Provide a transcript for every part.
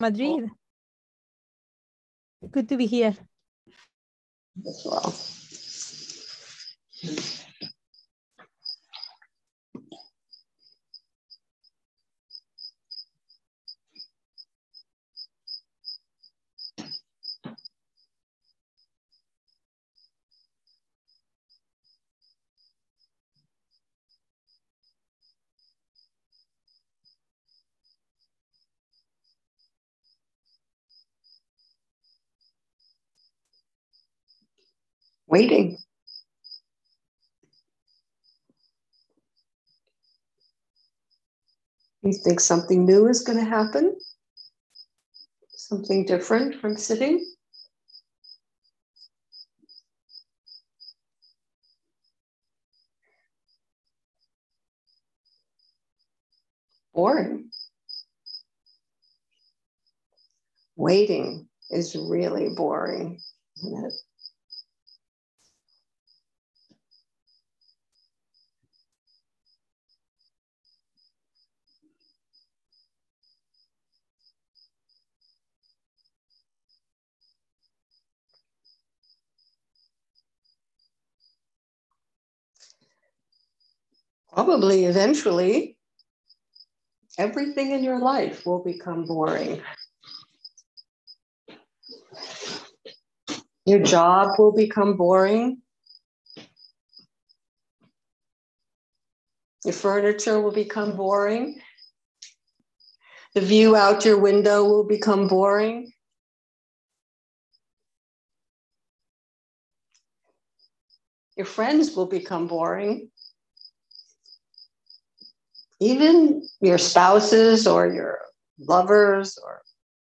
Madrid. Good to be here. Well. Waiting. You think something new is going to happen? Something different from sitting? Boring. Waiting is really boring, isn't it? Probably eventually everything in your life will become boring. Your job will become boring. Your furniture will become boring. The view out your window will become boring. Your friends will become boring even your spouses or your lovers or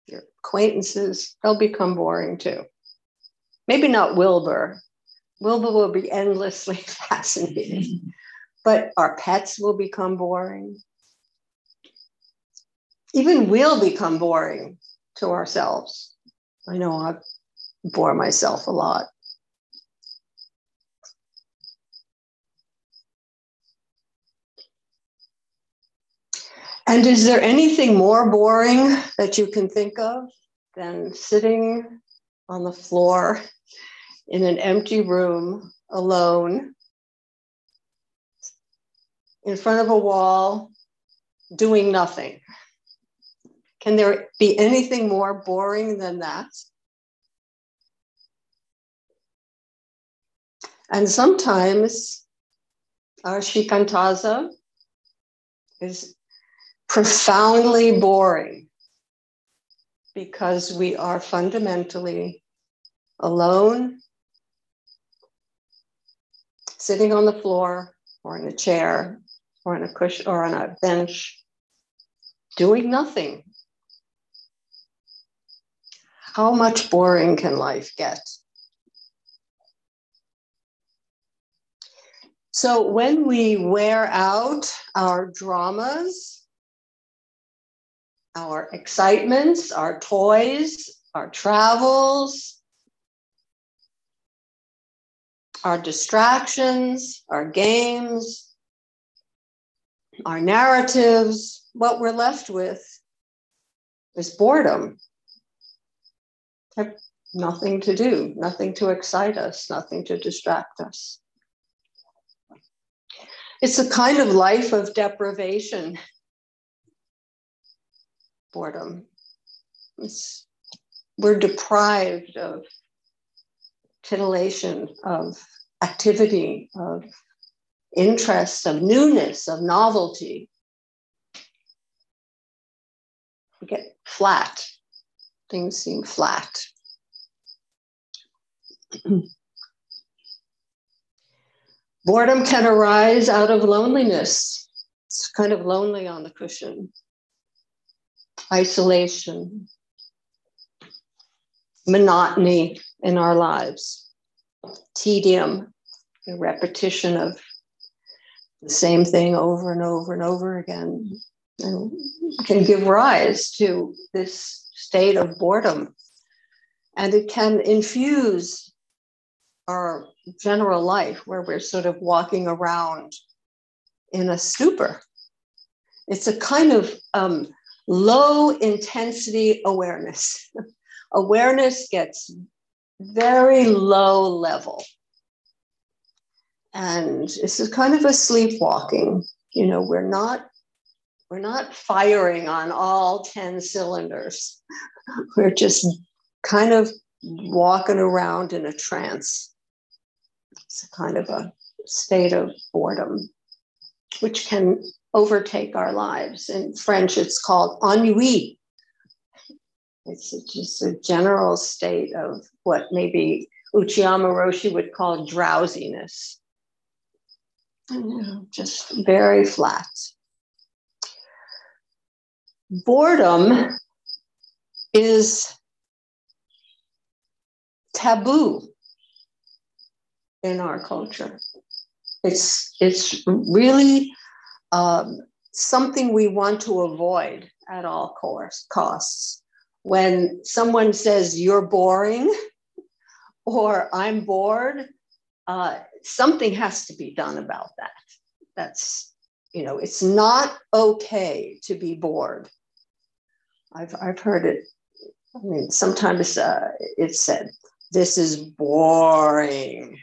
your acquaintances, they'll become boring too. Maybe not Wilbur. Wilbur will be endlessly fascinating, but our pets will become boring. Even we'll become boring to ourselves. I know I bore myself a lot. And is there anything more boring that you can think of than sitting on the floor in an empty room alone in front of a wall doing nothing? Can there be anything more boring than that? And sometimes our shikantaza is profoundly boring because we are fundamentally alone, sitting on the floor or in a chair or on a cushion or on a bench, doing nothing. How much boring can life get? So, when we wear out our dramas, our excitements, our toys, our travels, our distractions, our games, our narratives, what we're left with is boredom. Nothing to do, nothing to excite us, nothing to distract us. It's a kind of life of deprivation boredom. It's, we're deprived of titillation, of activity, of interest, of newness, of novelty. We get flat. Things seem flat. Boredom can arise out of loneliness. It's kind of lonely on the cushion isolation, monotony in our lives, tedium, the repetition of the same thing over and over and over again, and can give rise to this state of boredom. And it can infuse our general life where we're sort of walking around in a stupor. It's a kind of um, low intensity awareness. awareness gets very low level. And this is kind of a sleepwalking. You know, we're not we're not firing on all 10 cylinders. We're just kind of walking around in a trance. It's kind of a state of boredom, which can overtake our lives. In French, it's called ennui. It's just a general state of what maybe Uchiyama Roshi would call drowsiness. Mm-hmm. just very flat. Boredom is taboo in our culture. It's, it's really um, something we want to avoid at all course, costs. When someone says you're boring or I'm bored, uh, something has to be done about that. That's, you know, it's not okay to be bored. I've, I've heard it. I mean, sometimes uh, it's said, this is boring.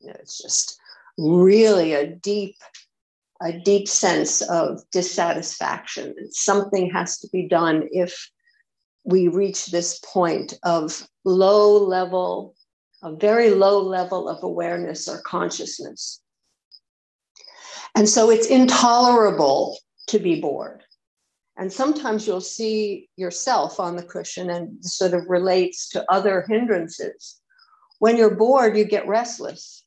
You know, it's just really a deep a deep sense of dissatisfaction. Something has to be done if we reach this point of low level, a very low level of awareness or consciousness. And so it's intolerable to be bored. And sometimes you'll see yourself on the cushion and sort of relates to other hindrances. When you're bored, you get restless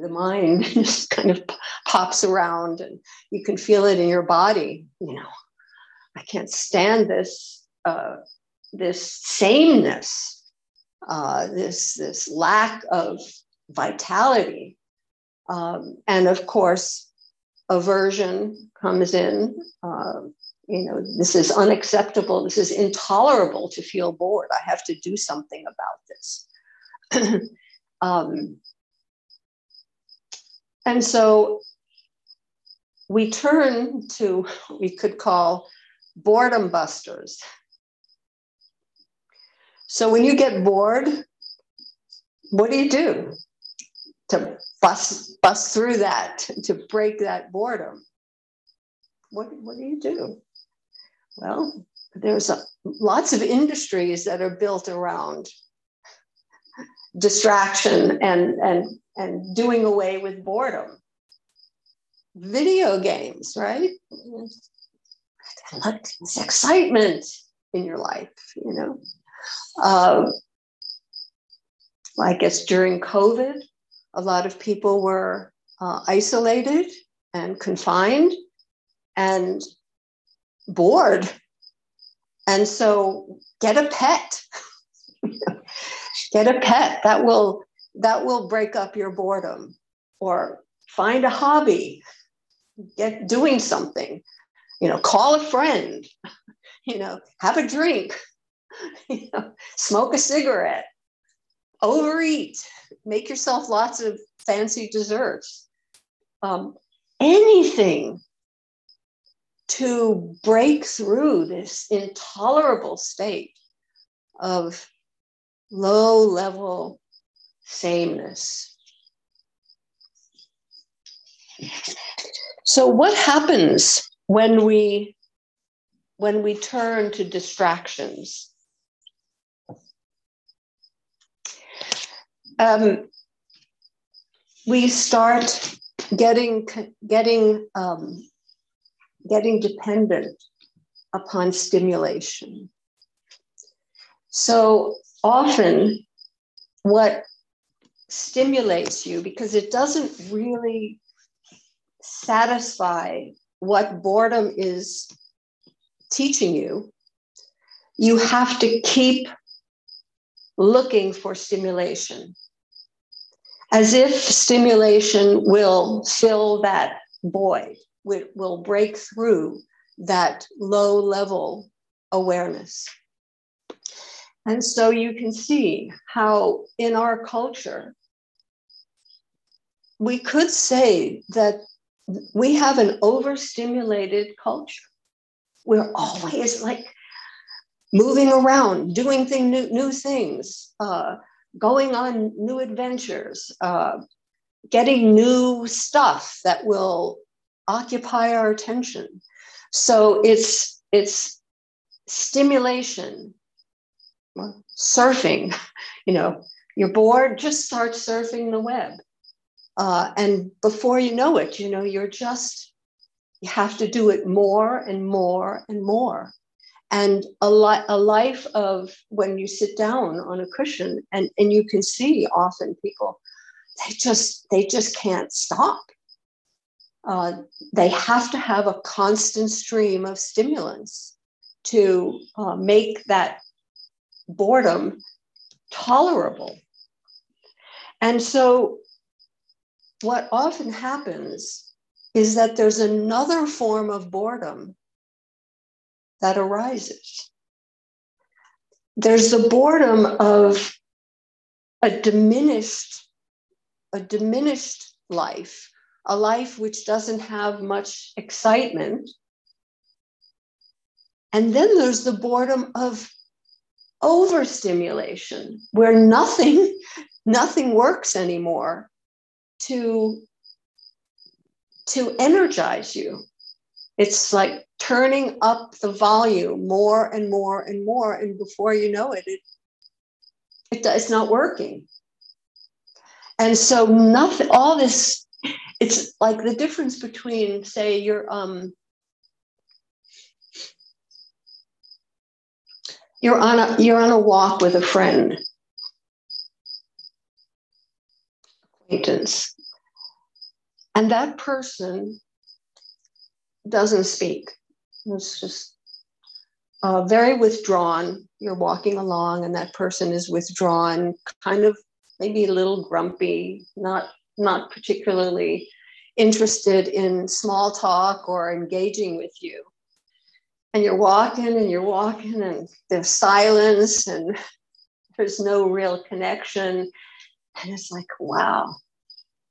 the mind just kind of pops around and you can feel it in your body you know. I can't stand this uh, this sameness uh, this this lack of vitality. Um, and of course aversion comes in uh, you know this is unacceptable this is intolerable to feel bored. I have to do something about this. Um, and so we turn to what we could call boredom busters. So when you get bored, what do you do to bust bust through that to break that boredom? What what do you do? Well, there's a, lots of industries that are built around distraction and and and doing away with boredom. Video games, right? It's excitement in your life, you know. Uh, I guess during COVID, a lot of people were uh, isolated and confined and bored. And so get a pet. get a pet that will that will break up your boredom. Or find a hobby. Get doing something. You know call a friend. You know have a drink. You know smoke a cigarette. Overeat. Make yourself lots of fancy desserts. Um, anything to break through this intolerable state of low level sameness. So what happens when we when we turn to distractions? Um, we start getting getting um, getting dependent upon stimulation. So often, what stimulates you because it doesn't really satisfy what boredom is teaching you, you have to keep looking for stimulation as if stimulation will fill that void, will break through that low level awareness. And so you can see how in our culture, we could say that we have an overstimulated culture. We're always like moving around, doing thing, new, new things, uh, going on new adventures, uh, getting new stuff that will occupy our attention. So it's it's stimulation, surfing. You know, you're bored, just start surfing the web, uh, and before you know it, you know you're just you have to do it more and more and more and a, li- a life of when you sit down on a cushion and, and you can see often people they just they just can't stop uh, they have to have a constant stream of stimulants to uh, make that boredom tolerable and so what often happens is that there's another form of boredom that arises. There's the boredom of a diminished, a diminished life, a life which doesn't have much excitement. And then there's the boredom of overstimulation, where nothing, nothing works anymore to, to energize you. It's like turning up the volume more and more and more. And before you know it, it, it it's not working. And so nothing, all this, it's like the difference between, say, you're um you're on a you're on a walk with a friend acquaintance and that person doesn't speak it's just uh, very withdrawn. You're walking along, and that person is withdrawn, kind of maybe a little grumpy, not not particularly interested in small talk or engaging with you. And you're walking and you're walking, and there's silence, and there's no real connection. And it's like, wow,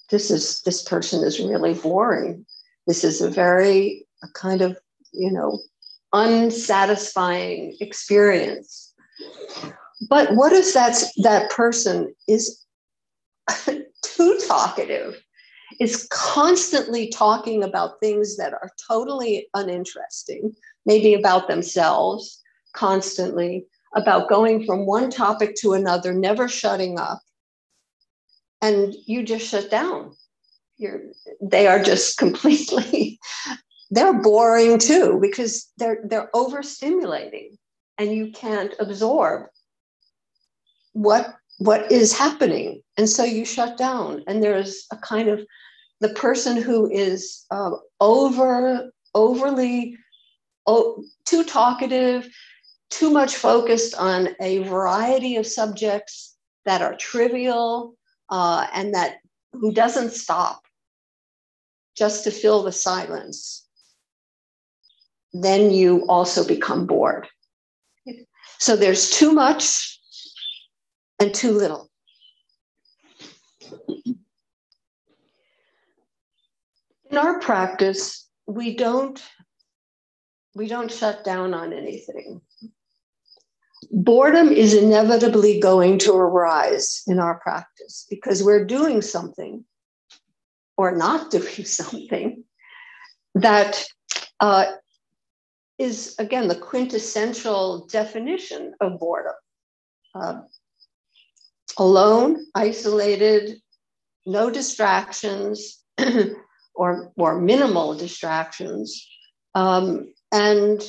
this is this person is really boring. This is a very a kind of you know, unsatisfying experience. But what if that's that person is too talkative, is constantly talking about things that are totally uninteresting, maybe about themselves, constantly about going from one topic to another, never shutting up, and you just shut down. You're, they are just completely they're boring too because they're they're overstimulating and you can't absorb what what is happening and so you shut down and there's a kind of the person who is uh, over overly oh, too talkative too much focused on a variety of subjects that are trivial uh, and that who doesn't stop just to fill the silence then you also become bored. So there's too much and too little. In our practice, we don't we don't shut down on anything. Boredom is inevitably going to arise in our practice because we're doing something or not doing something that uh, is again the quintessential definition of boredom. Uh, alone, isolated, no distractions or, or minimal distractions, um, and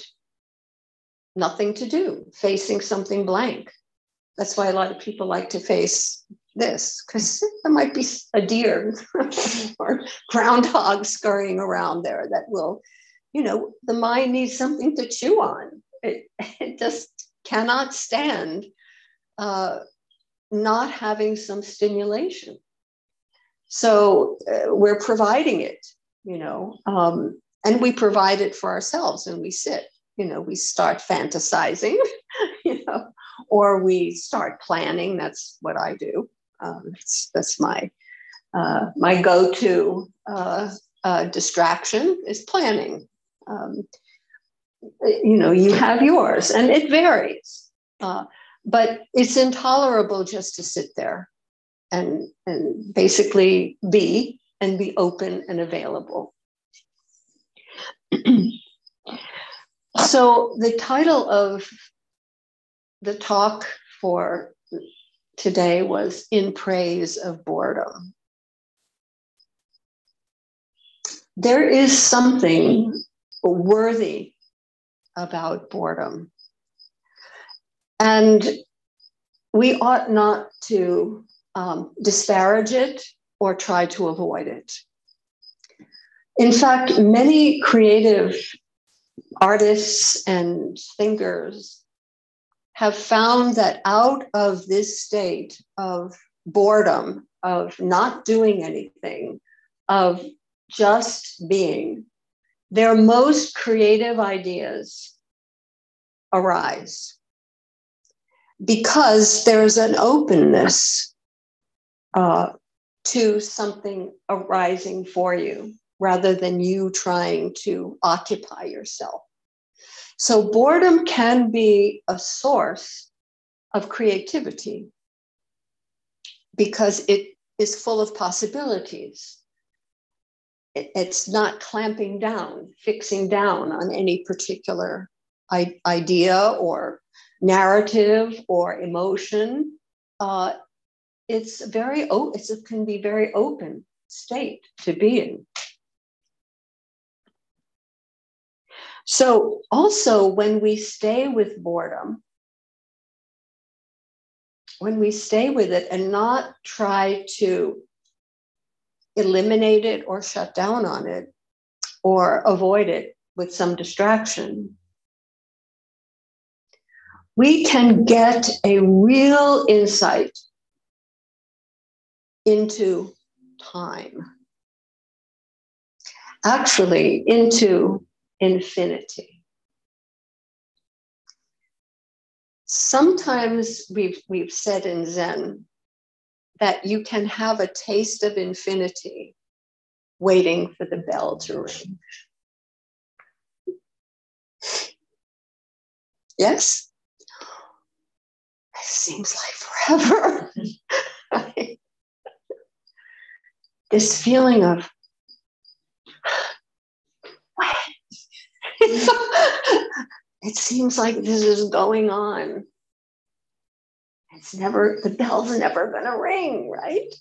nothing to do, facing something blank. That's why a lot of people like to face this, because there might be a deer or groundhog scurrying around there that will you know, the mind needs something to chew on. It, it just cannot stand uh, not having some stimulation. So uh, we're providing it, you know, um, and we provide it for ourselves and we sit, you know, we start fantasizing, you know, or we start planning. That's what I do. Um, that's, that's my uh, my go-to uh, uh, distraction is planning. Um, you know, you have yours, and it varies. Uh, but it's intolerable just to sit there and and basically be and be open and available. so the title of the talk for today was in praise of boredom. There is something worthy about boredom. And we ought not to um, disparage it or try to avoid it. In fact, many creative artists and thinkers have found that out of this state of boredom, of not doing anything, of just being, their most creative ideas arise because there's an openness uh, to something arising for you rather than you trying to occupy yourself. So, boredom can be a source of creativity because it is full of possibilities. It's not clamping down, fixing down on any particular idea or narrative or emotion. Uh, it's very it's, it can be very open state to be in. So also when we stay with boredom, when we stay with it and not try to eliminate it or shut down on it or avoid it with some distraction, we can get a real insight into time, actually, into infinity. Sometimes we've, we've said in Zen that you can have a taste of infinity waiting for the bell to ring. Yes? It seems like forever. this feeling of it seems like this is going on. It's never, the bell's never going to ring, right?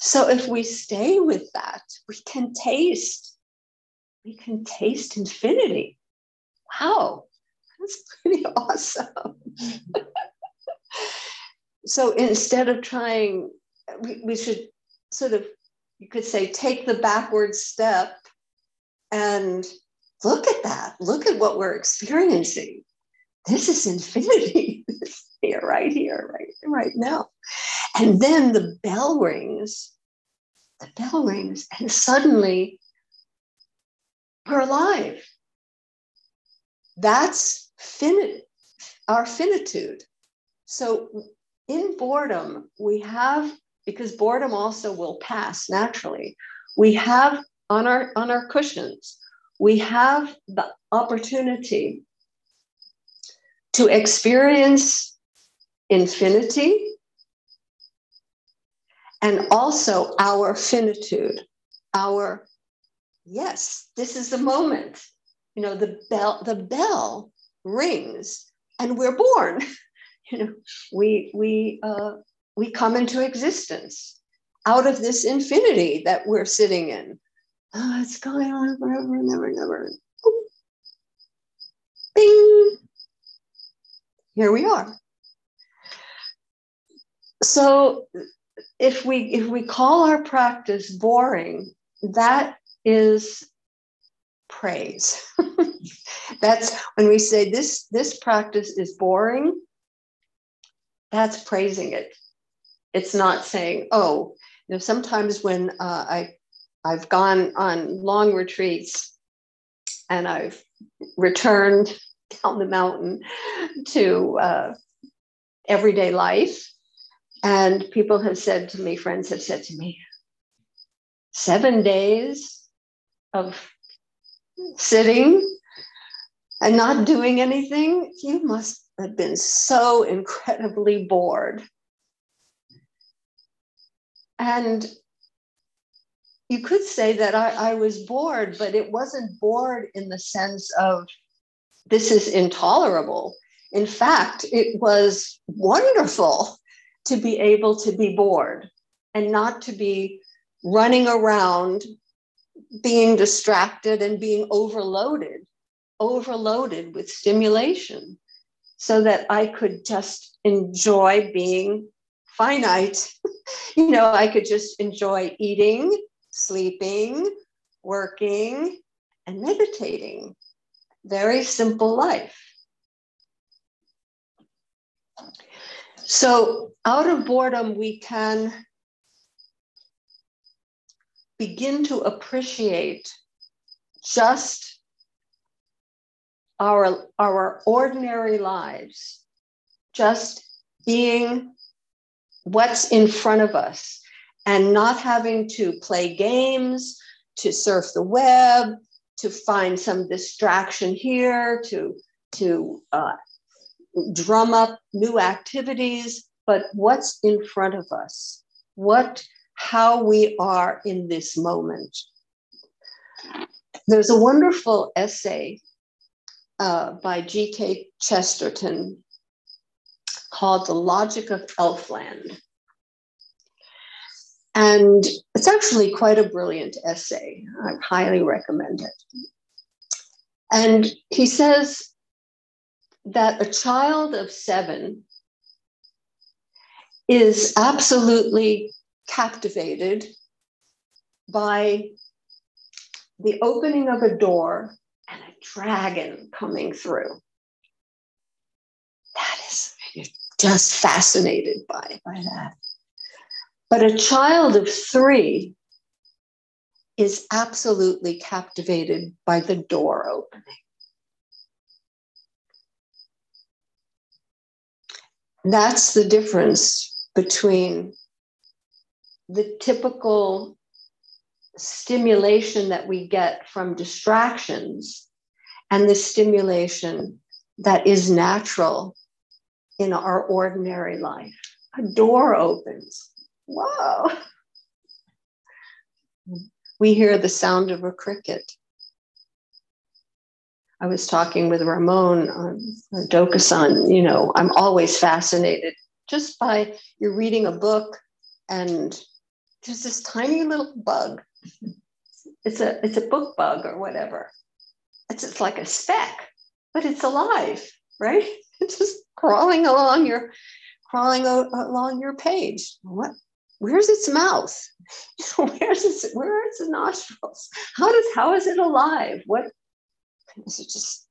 So if we stay with that, we can taste, we can taste infinity. Wow, that's pretty awesome. so instead of trying, we, we should sort of, you could say, take the backward step and look at that. Look at what we're experiencing. This is infinity here, right here, right, right now. And then the bell rings, the bell rings, and suddenly we're alive. That's finite, our finitude. So in boredom, we have, because boredom also will pass naturally, we have on our on our cushions, we have the opportunity to experience infinity and also our finitude, our yes, this is the moment. You know, the bell, the bell rings and we're born. you know, we we uh, we come into existence out of this infinity that we're sitting in. Oh, it's going on forever, never, never. Bing. Here we are. So if we if we call our practice boring, that is praise. That's when we say this this practice is boring that's praising it. It's not saying, oh, you know, sometimes when uh, I I've gone on long retreats and I've returned down the mountain to uh, everyday life, and people have said to me, friends have said to me, seven days of sitting and not doing anything, you must have been so incredibly bored. And you could say that I, I, was bored, but it wasn't bored in the sense of this is intolerable. In fact, it was wonderful to be able to be bored and not to be running around being distracted and being overloaded, overloaded with stimulation, so that I could just enjoy being finite. you know, I could just enjoy eating, sleeping, working, and meditating. Very simple life. So, out of boredom, we can begin to appreciate just our, our ordinary lives, just being what's in front of us and not having to play games, to surf the web, to find some distraction here, to, to uh, drum up new activities, but what's in front of us? What how we are in this moment. There's a wonderful essay uh, by G.K. Chesterton called The Logic of Elfland. And it's actually quite a brilliant essay. I highly recommend it. And he says that a child of seven is absolutely captivated by the opening of a door and a dragon coming through. That is just fascinated by, by that. But a child of three is absolutely captivated by the door opening. That's the difference between the typical stimulation that we get from distractions and the stimulation that is natural in our ordinary life. A door opens. Whoa. We hear the sound of a cricket. I was talking with Ramon um, on Dokusan. You know, I'm always fascinated just by you're reading a book and there's this tiny little bug. It's a it's a book bug or whatever. It's it's like a speck, but it's alive, right? It's just crawling along your crawling o- along your page. What? Where's its mouth? Where's its where are its nostrils? How does how is it alive? What is it just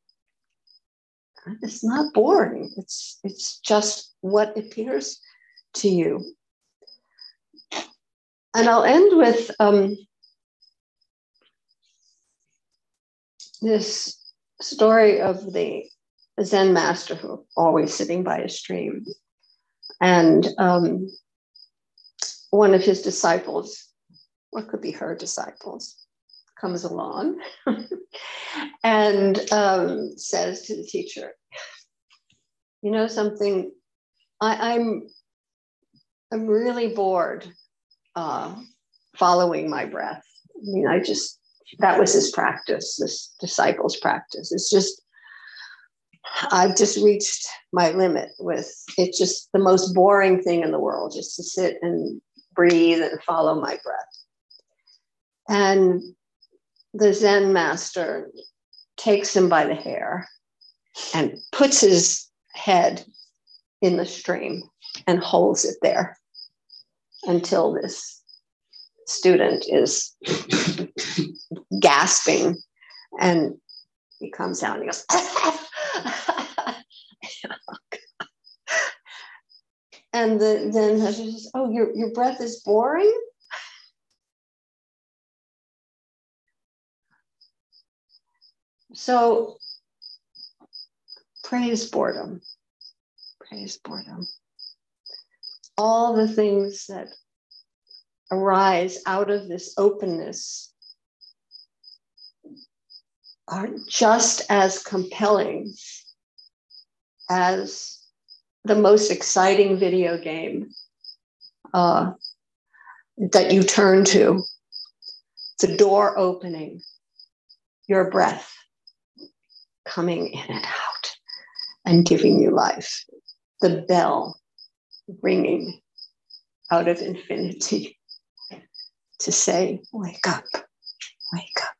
it's not boring. It's it's just what appears to you. And I'll end with um, this story of the Zen master who always sitting by a stream. And um, one of his disciples, what could be her disciples, comes along and um, says to the teacher, You know something? I, I'm I'm really bored uh, following my breath. I mean, I just, that was his practice, this disciples' practice. It's just, I've just reached my limit with it's just the most boring thing in the world, just to sit and breathe and follow my breath. And the Zen master takes him by the hair and puts his head in the stream and holds it there until this student is gasping and he comes out and he goes ah, ah, and the, then says oh your, your breath is boring? So praise boredom. Praise boredom. All the things that arise out of this openness are just as compelling as the most exciting video game uh, that you turn to. The door opening, your breath coming in and out and giving you life. The bell ringing out of infinity to say, Wake up, wake up.